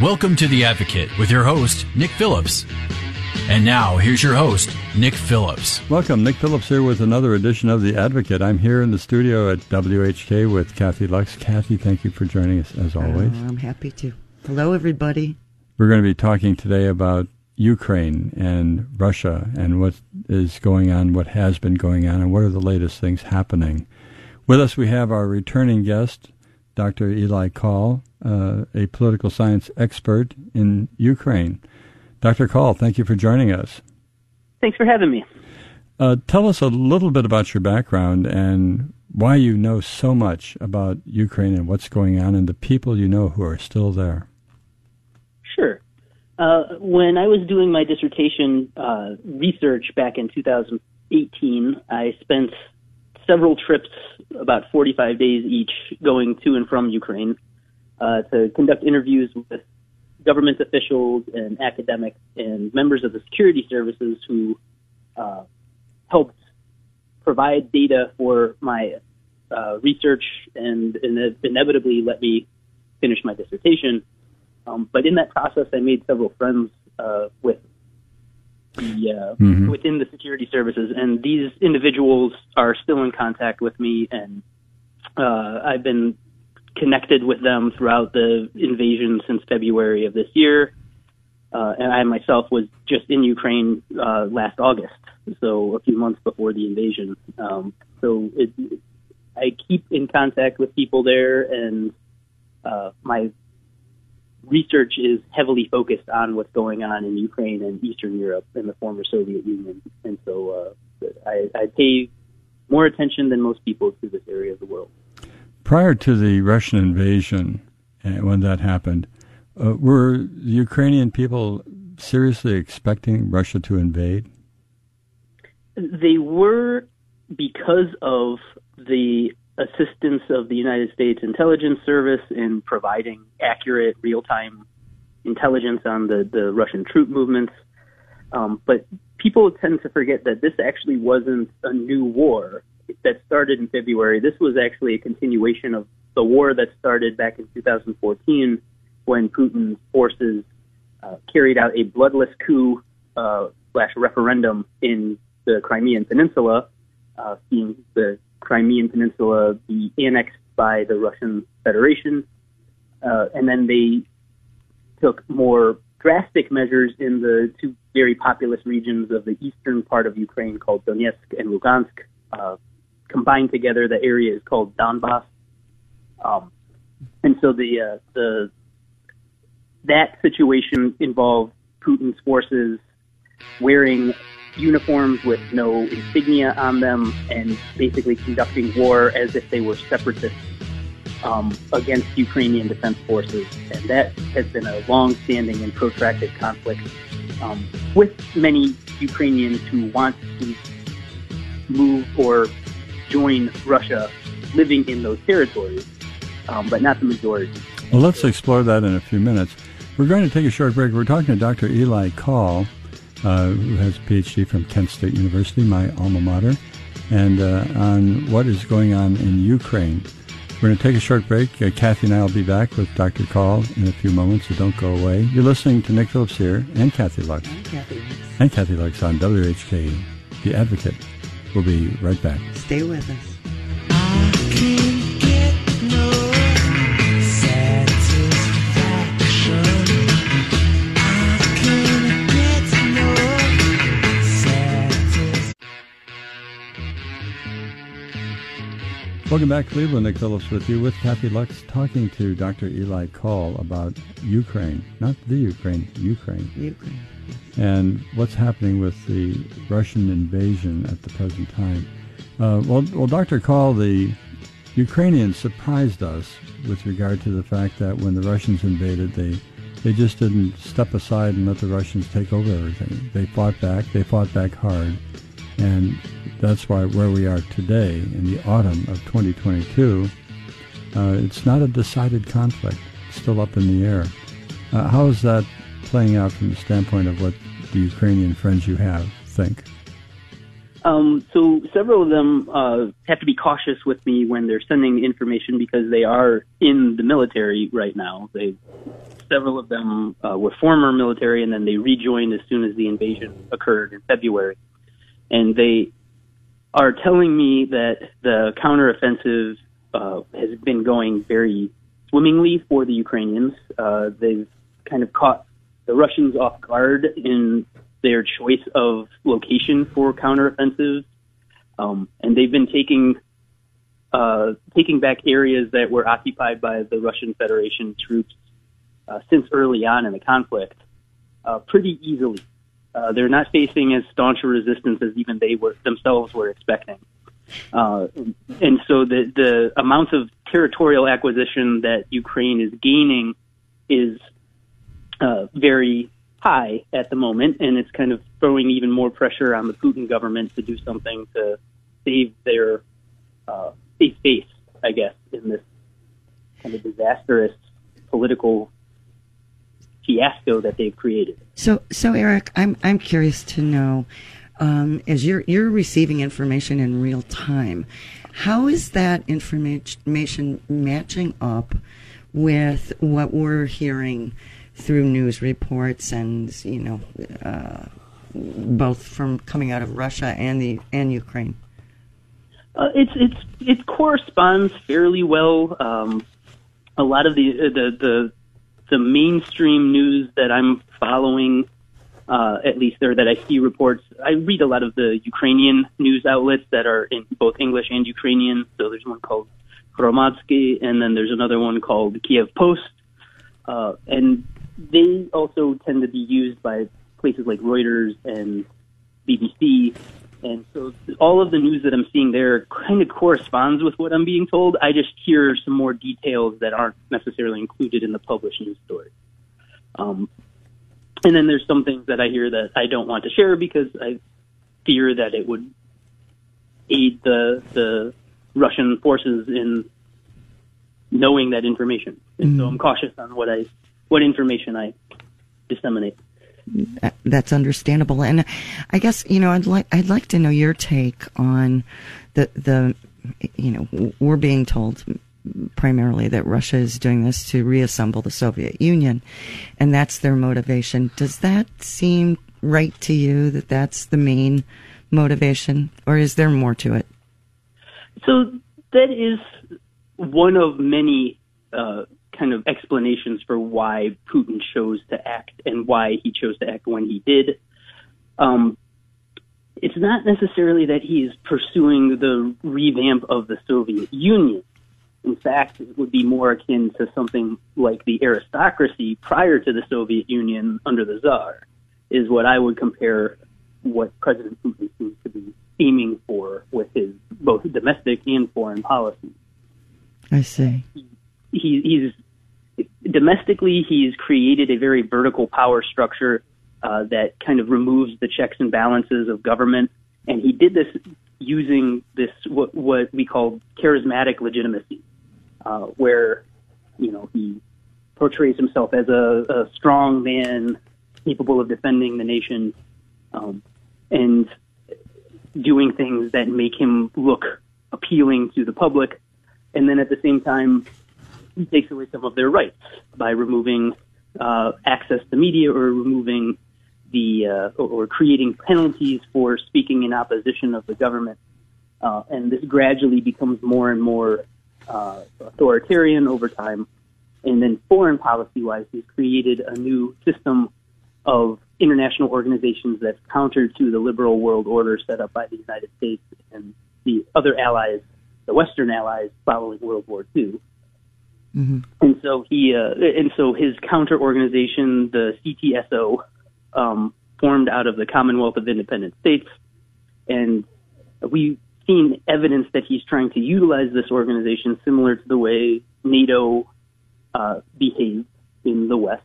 Welcome to The Advocate with your host, Nick Phillips. And now, here's your host, Nick Phillips. Welcome. Nick Phillips here with another edition of The Advocate. I'm here in the studio at WHK with Kathy Lux. Kathy, thank you for joining us as always. Uh, I'm happy to. Hello, everybody. We're going to be talking today about Ukraine and Russia and what is going on, what has been going on, and what are the latest things happening. With us, we have our returning guest, Dr. Eli Kaul, uh, a political science expert in Ukraine. Dr. Call, thank you for joining us. Thanks for having me. Uh, tell us a little bit about your background and why you know so much about Ukraine and what's going on and the people you know who are still there. Sure. Uh, when I was doing my dissertation uh, research back in 2018, I spent several trips, about 45 days each, going to and from Ukraine uh, to conduct interviews with government officials and academics and members of the security services who uh, helped provide data for my uh, research and, and inevitably let me finish my dissertation. Um, but in that process, I made several friends uh, with the uh, mm-hmm. within the security services, and these individuals are still in contact with me, and uh, I've been connected with them throughout the invasion since February of this year. Uh, and I myself was just in Ukraine uh, last August, so a few months before the invasion. Um, so it, I keep in contact with people there, and uh, my research is heavily focused on what's going on in Ukraine and Eastern Europe and the former Soviet Union. And so uh, I, I pay more attention than most people to this area of the world. Prior to the Russian invasion, uh, when that happened, uh, were the Ukrainian people seriously expecting Russia to invade? They were because of the assistance of the United States Intelligence Service in providing accurate, real time intelligence on the, the Russian troop movements. Um, but people tend to forget that this actually wasn't a new war that started in February. This was actually a continuation of the war that started back in 2014 when Putin's forces uh, carried out a bloodless coup uh, slash referendum in the Crimean Peninsula, uh, seeing the Crimean Peninsula be annexed by the Russian Federation. Uh, and then they took more drastic measures in the two very populous regions of the eastern part of Ukraine called Donetsk and Lugansk. Combined together, the area is called Donbass. Um, and so the uh, the that situation involved Putin's forces wearing uniforms with no insignia on them and basically conducting war as if they were separatists um, against Ukrainian defense forces. And that has been a long-standing and protracted conflict um, with many Ukrainians who want to move or join Russia living in those territories, um, but not the majority. Well, let's explore that in a few minutes. We're going to take a short break. We're talking to Dr. Eli Kaul uh, who has a PhD from Kent State University, my alma mater, and uh, on what is going on in Ukraine. We're going to take a short break. Uh, Kathy and I will be back with Dr. Kaul in a few moments, so don't go away. You're listening to Nick Phillips here and Kathy Lux. And Kathy Lux. And Kathy Lux on WHK, The Advocate. We'll be right back. Stay with us. Welcome back, Cleveland. Nick Phillips with you, with Kathy Lux, talking to Dr. Eli Kaul about Ukraine, not the Ukraine, Ukraine. Ukraine. And what's happening with the Russian invasion at the present time. Uh, well, well, Dr. Kaul, the Ukrainians surprised us with regard to the fact that when the Russians invaded, they they just didn't step aside and let the Russians take over everything. They fought back. They fought back hard, and that's why where we are today in the autumn of 2022, uh, it's not a decided conflict. It's still up in the air. Uh, how is that playing out from the standpoint of what the Ukrainian friends you have think? Um, so several of them uh, have to be cautious with me when they're sending information because they are in the military right now. They several of them uh, were former military and then they rejoined as soon as the invasion occurred in February, and they are telling me that the counteroffensive uh, has been going very swimmingly for the Ukrainians. Uh, they've kind of caught the Russians off guard in their choice of location for counteroffensives, um, and they've been taking uh, taking back areas that were occupied by the Russian Federation troops uh, since early on in the conflict uh, pretty easily. Uh, they're not facing as staunch a resistance as even they were themselves were expecting. Uh, and so the the amount of territorial acquisition that Ukraine is gaining is uh, very high at the moment, and it's kind of throwing even more pressure on the Putin government to do something to save their uh, safe face, I guess, in this kind of disastrous political fiasco that they've created. So, so Eric, I'm I'm curious to know, um, as you're you're receiving information in real time, how is that information matching up with what we're hearing? Through news reports and you know uh, both from coming out of Russia and the and Ukraine? Uh, it's it's it corresponds fairly well. Um, a lot of the the the the mainstream news that I'm following, uh, at least there that I see reports. I read a lot of the Ukrainian news outlets that are in both English and Ukrainian. So there's one called Hromadske, and then there's another one called Kiev Post. Uh, and they also tend to be used by places like Reuters and BBC. And so all of the news that I'm seeing there kind of corresponds with what I'm being told. I just hear some more details that aren't necessarily included in the published news story. Um, and then there's some things that I hear that I don't want to share because I fear that it would aid the the Russian forces in knowing that information. And mm. so I'm cautious on what I what information I disseminate. That's understandable, and I guess you know I'd like I'd like to know your take on the the you know we're being told primarily that Russia is doing this to reassemble the Soviet Union, and that's their motivation. Does that seem right to you that that's the main motivation, or is there more to it? So that is one of many uh, kind of explanations for why Putin chose to act and why he chose to act when he did. Um, it's not necessarily that he is pursuing the revamp of the Soviet Union. In fact, it would be more akin to something like the aristocracy prior to the Soviet Union under the Tsar, is what I would compare what President Putin seems to be aiming for with his both domestic and foreign policy. I see. He, he's domestically, he's created a very vertical power structure uh, that kind of removes the checks and balances of government. And he did this using this what, what we call charismatic legitimacy, uh, where you know he portrays himself as a, a strong man capable of defending the nation um, and doing things that make him look appealing to the public, and then at the same time takes away some of their rights by removing uh, access to media or removing the uh, or, or, creating penalties for speaking in opposition of the government. Uh, and this gradually becomes more and more uh, authoritarian over time. And then, foreign policy wise, he's created a new system of international organizations that's counter to the liberal world order set up by the United States and the other allies, the Western allies following World War II. Mm-hmm. And so he, uh, and so his counter organization, the CTSO, um, formed out of the Commonwealth of Independent States, and we've seen evidence that he's trying to utilize this organization similar to the way NATO uh, behaved in the West.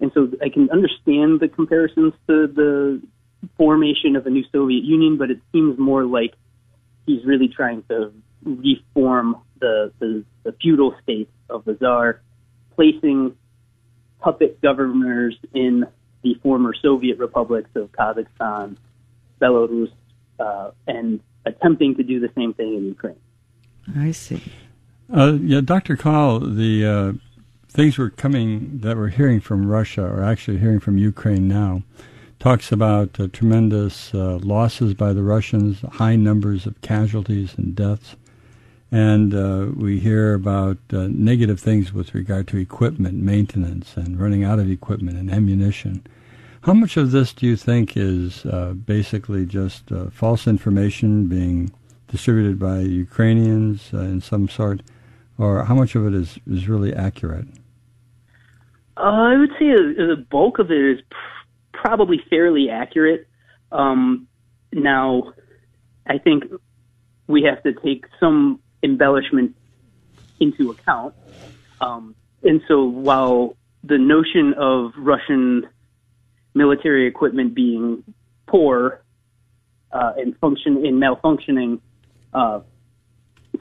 And so I can understand the comparisons to the formation of a new Soviet Union, but it seems more like he's really trying to reform the, the, the feudal state of the Tsar, placing puppet governors in the former Soviet republics of Kazakhstan, Belarus, uh, and attempting to do the same thing in Ukraine. I see. Uh, yeah, Dr. Kahl, the uh, things we're coming that we're hearing from Russia, or actually hearing from Ukraine now, talks about uh, tremendous uh, losses by the Russians, high numbers of casualties and deaths, and uh, we hear about uh, negative things with regard to equipment maintenance and running out of equipment and ammunition. How much of this do you think is uh, basically just uh, false information being distributed by Ukrainians uh, in some sort, or how much of it is, is really accurate? Uh, I would say the bulk of it is pr- probably fairly accurate. Um, now, I think we have to take some embellishment into account. Um, and so while the notion of Russian military equipment being poor uh, and function in malfunctioning uh,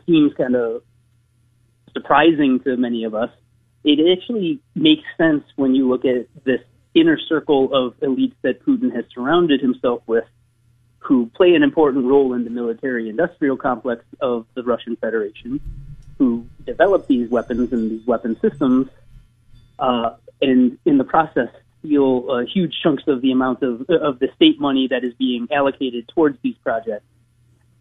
seems kind of surprising to many of us. It actually makes sense when you look at this inner circle of elites that Putin has surrounded himself with, who play an important role in the military industrial complex of the Russian Federation, who develop these weapons and these weapon systems, uh, and in the process steal uh, huge chunks of the amount of of the state money that is being allocated towards these projects.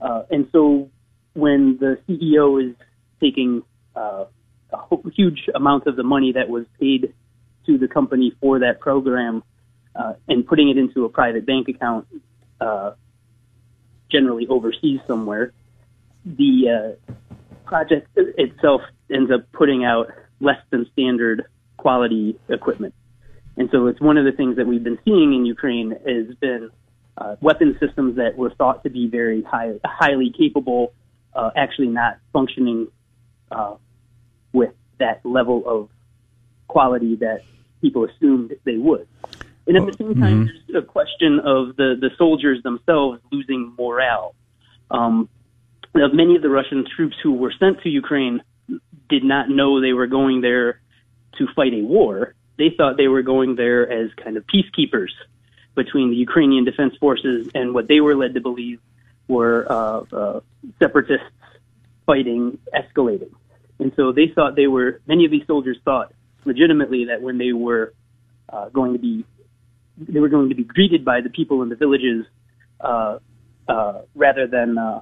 Uh, and so, when the CEO is taking uh, a huge amount of the money that was paid to the company for that program uh, and putting it into a private bank account, uh, generally overseas somewhere, the uh, project itself ends up putting out less than standard quality equipment. And so it's one of the things that we've been seeing in Ukraine has been uh, weapon systems that were thought to be very high, highly capable, uh, actually not functioning uh, with that level of quality that people assumed they would. And at the same time, mm-hmm. there's a question of the, the soldiers themselves losing morale. Um, many of the Russian troops who were sent to Ukraine did not know they were going there to fight a war. They thought they were going there as kind of peacekeepers between the Ukrainian defense forces and what they were led to believe were uh, uh, separatists fighting escalating. And so they thought they were, many of these soldiers thought legitimately that when they were uh, going to be, they were going to be greeted by the people in the villages uh, uh, rather than uh,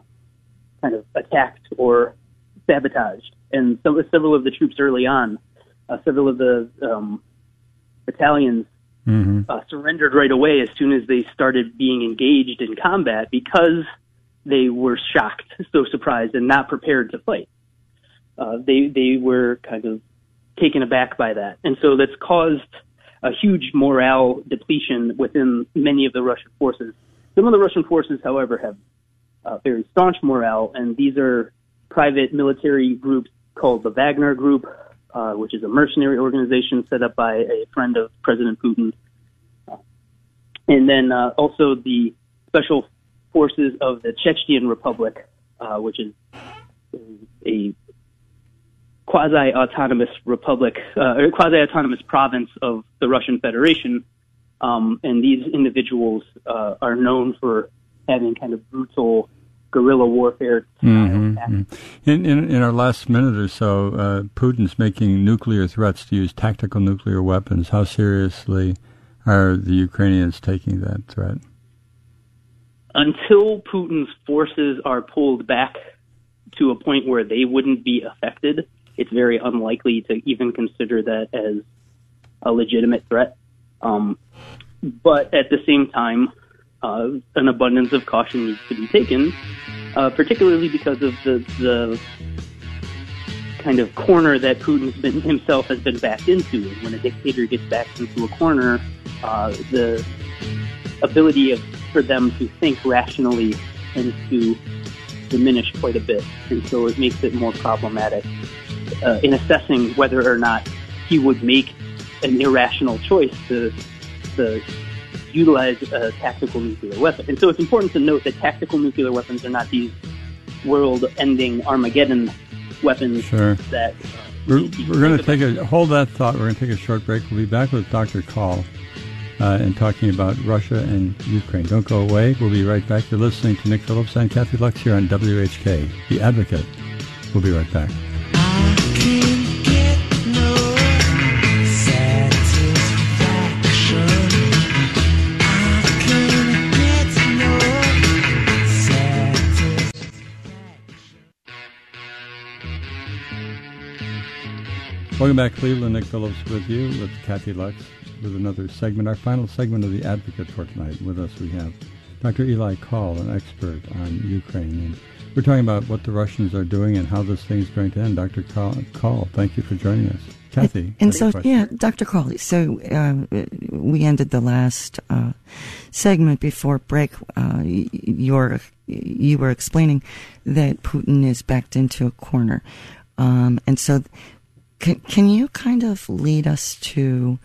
kind of attacked or sabotaged. And some, several of the troops early on, uh, several of the um, battalions mm-hmm. uh, surrendered right away as soon as they started being engaged in combat because they were shocked, so surprised, and not prepared to fight uh, they they were kind of taken aback by that, and so that's caused a huge morale depletion within many of the Russian forces. Some of the Russian forces, however, have uh, very staunch morale, and these are private military groups called the Wagner Group, uh, which is a mercenary organization set up by a friend of President Putin. And then uh, also the special forces of the Chechen Republic, uh, which is a quasi-autonomous republic, uh, or quasi-autonomous province of the Russian Federation. Um, and these individuals uh, are known for having kind of brutal guerrilla warfare. Mm-hmm. mm-hmm. In, in, in, our last minute or so, uh, Putin's making nuclear threats to use tactical nuclear weapons. How seriously are the Ukrainians taking that threat? Until Putin's forces are pulled back to a point where they wouldn't be affected, it's very unlikely to even consider that as a legitimate threat. Um, but at the same time, uh, an abundance of caution needs to be taken, uh, particularly because of the, the kind of corner that Putin himself has been backed into. When a dictator gets backed into a corner, uh, the ability of, for them to think rationally and to diminish quite a bit, and so it makes it more problematic uh, in assessing whether or not he would make an irrational choice to to utilize a tactical nuclear weapon. And so it's important to note that tactical nuclear weapons are not these world-ending Armageddon weapons Sure. that. We're, we're going to take a hold that thought. We're going to take a short break. We'll be back with Dr. Call uh, and talking about Russia and Ukraine. Don't go away. We'll be right back. You're listening to Nick Phillips and Kathy Lux here on WHK, The Advocate. We'll be right back. Welcome back, Cleveland. Nick Phillips with you, with Kathy Lux, with another segment, our final segment of The Advocate for tonight. With us, we have Dr. Eli Call, an expert on Ukraine. And we're talking about what the Russians are doing and how this thing's going to end. Dr. Call, Call thank you for joining us. Kathy. And so, question. yeah, Dr. Crawley. So uh, we ended the last uh, segment before break. Uh, your you were explaining that Putin is backed into a corner, um, and so can can you kind of lead us to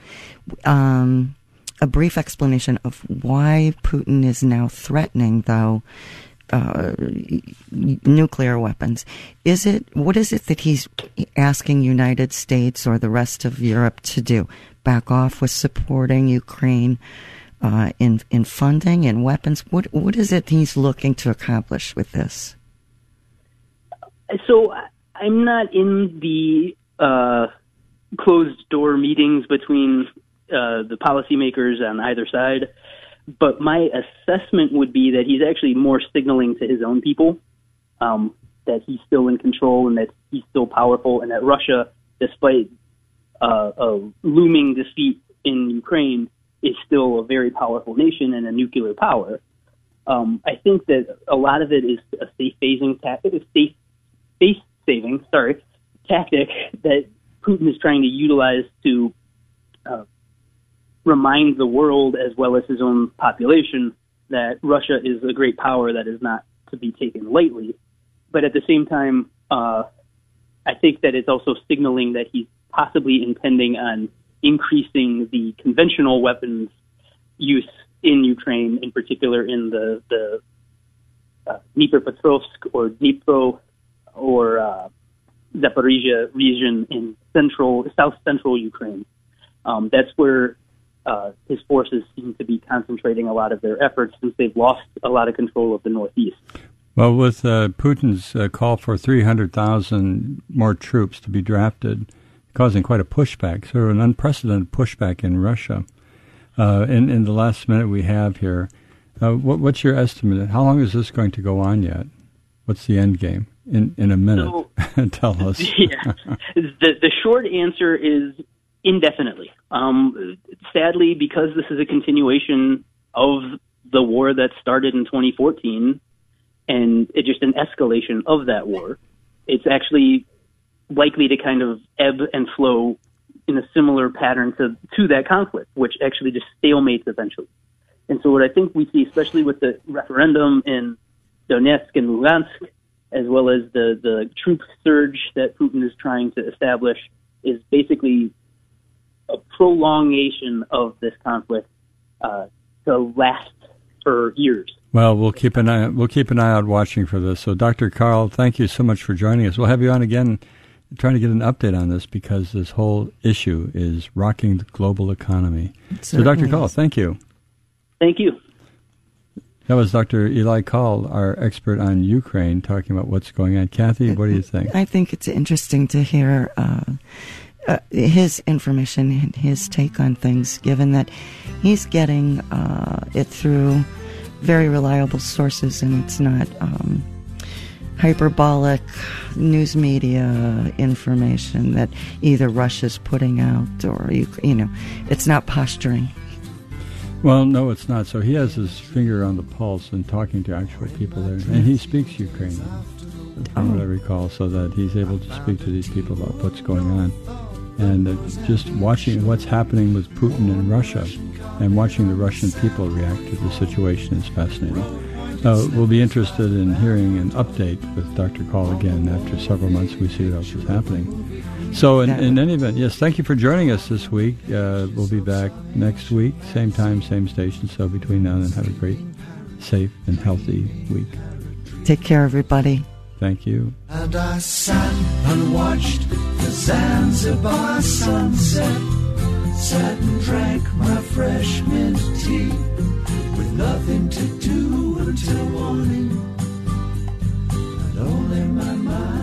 um, a brief explanation of why Putin is now threatening, though? uh, nuclear weapons. Is it what is it that he's asking United States or the rest of Europe to do? Back off with supporting Ukraine uh, in in funding and weapons. What what is it he's looking to accomplish with this? So I'm not in the uh, closed door meetings between uh, the policymakers on either side, but my assessment would be that he's actually more signaling to his own people um, that he's still in control and that he's still powerful, and that Russia, despite uh, a looming defeat in Ukraine, is still a very powerful nation and a nuclear power. Um, I think that a lot of it is a safe phasing tactic, safe face saving, sorry, tactic that Putin is trying to utilize to uh, remind the world as well as his own population that Russia is a great power that is not to be taken lightly. But at the same time, uh, I think that it's also signaling that he's possibly intending on increasing the conventional weapons use in Ukraine, in particular in the the uh, Dnipropetrovsk or Dnipro or uh, Zaporizhia region in central, south central Ukraine. Um, that's where uh, his forces seem to be concentrating a lot of their efforts since they've lost a lot of control of the northeast. Well, with uh, Putin's uh, call for 300,000 more troops to be drafted, causing quite a pushback, sort of an unprecedented pushback in Russia. Uh, in, in the last minute we have here, uh, what, what's your estimate? How long is this going to go on yet? What's the end game? In, in a minute, So- tell us. yeah. The the short answer is indefinitely. Um, sadly, because this is a continuation of the war that started in 2014, and it's just an escalation of that war, it's actually likely to kind of ebb and flow in a similar pattern to to that conflict, which actually just stalemates eventually. And so, what I think we see, especially with the referendum in Donetsk and Lugansk, as well as the, the troop surge that Putin is trying to establish, is basically a prolongation of this conflict uh, to last for years. Well, we'll keep an eye. We'll keep an eye out watching for this. So, Dr. Carl, thank you so much for joining us. We'll have you on again, trying to get an update on this because this whole issue is rocking the global economy. So, Dr. certainly Carl, thank you. Thank you. That was Dr. Eli Call, our expert on Ukraine, talking about what's going on. Kathy, what do you think? I think it's interesting to hear uh, uh, his information and his take on things, given that he's getting uh, it through very reliable sources and it's not um, hyperbolic news media information that either Russia's putting out or, you, you know, it's not posturing. Well, no, it's not. So he has his finger on the pulse and talking to actual people there, and he speaks Ukrainian, from what I recall, so that he's able to speak to these people about what's going on. And uh, just watching what's happening with Putin in Russia, and watching the Russian people react to the situation is fascinating. Uh, we'll be interested in hearing an update with Dr. Call again after several months. We see what else is happening. So, in, in any event, yes, thank you for joining us this week. Uh, we'll be back next week, same time, same station. So, between now and then, have a great, safe, and healthy week. Take care, everybody. Thank you. And I sat and watched the Zanzibar sunset. Sat and drank my fresh mint tea with nothing to do until morning. And only my mind